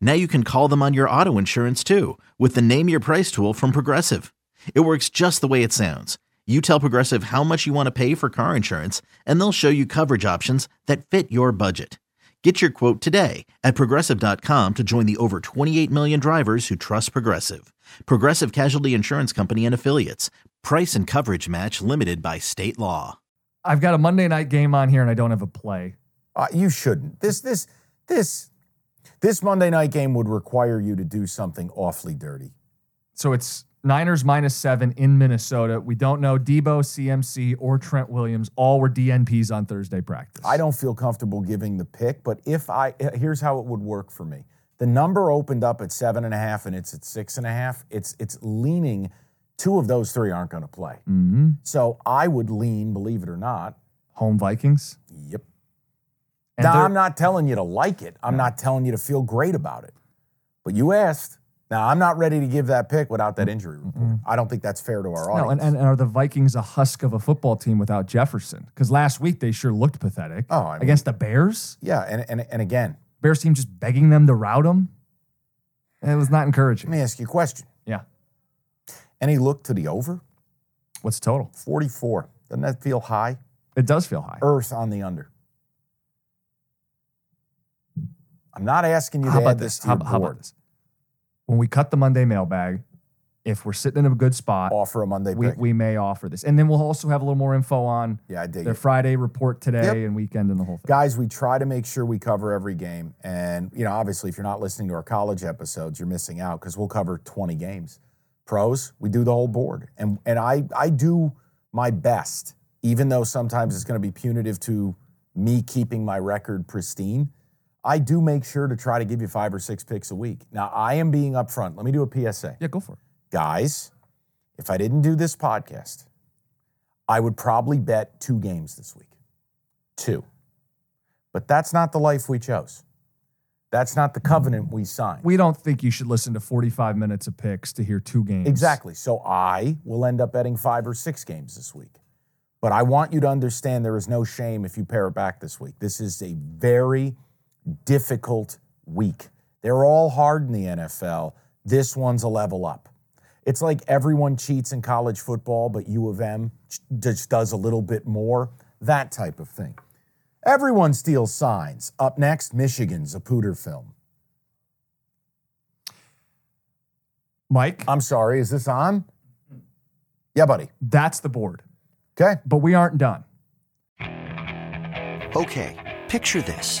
Now you can call them on your auto insurance too with the Name Your Price tool from Progressive. It works just the way it sounds. You tell Progressive how much you want to pay for car insurance, and they'll show you coverage options that fit your budget. Get your quote today at progressive.com to join the over 28 million drivers who trust Progressive. Progressive Casualty Insurance Company and Affiliates. Price and coverage match limited by state law. I've got a Monday night game on here and I don't have a play. Uh, you shouldn't. This this this this Monday night game would require you to do something awfully dirty. So it's Niners minus seven in Minnesota. We don't know Deebo, CMC, or Trent Williams. All were DNPs on Thursday practice. I don't feel comfortable giving the pick, but if I here's how it would work for me. The number opened up at seven and a half, and it's at six and a half. It's it's leaning. Two of those three aren't going to play. Mm-hmm. So I would lean, believe it or not. Home Vikings. Yep. And now I'm not telling you to like it. I'm not telling you to feel great about it. But you asked. Now I'm not ready to give that pick without that injury report. Mm-hmm. I don't think that's fair to our audience. No, and, and are the Vikings a husk of a football team without Jefferson? Because last week they sure looked pathetic. Oh, I mean- against the Bears, yeah, and, and and again, Bears team just begging them to rout them. It was not encouraging. let me ask you a question. Yeah. Any look to the over? What's the total? 44. Doesn't that feel high? It does feel high. Earth on the under. I'm not asking you How to add this? this to How, your how board. about this? When we cut the Monday mailbag, if we're sitting in a good spot, Offer a Monday we, pick. we may offer this. And then we'll also have a little more info on yeah, I dig their it. Friday report today Yep. and weekend and the whole thing. Guys, we try to make sure we cover every game. And, you know, obviously, if you're not listening to our college episodes, you're missing out because we'll cover 20 games. Pros, we do the whole board. And, and I, I do my best, even though sometimes it's going to be punitive to me keeping my record pristine. I do make sure to try to give you five or six picks a week. Now, I am being upfront. Let me do a PSA. Yeah, go for it. Guys, if I didn't do this podcast, I would probably bet two games this week. Two. But that's not the life we chose. That's not the covenant we signed. We don't think you should listen to 45 minutes of picks to hear two games. exactly. So I will end up betting five or six games this week. But I want you to understand there is no shame if you pare it back this week. This is a very difficult week. They're all hard in the NFL. This one's a level up. It's like everyone cheats in college football, but U of M just does a little bit more. That type of thing. Everyone steals signs. Up next, Michigan's a pooter film. Mike, I'm sorry, is this on? Yeah, buddy. that's the board. Okay. But we aren't done. Okay, picture this.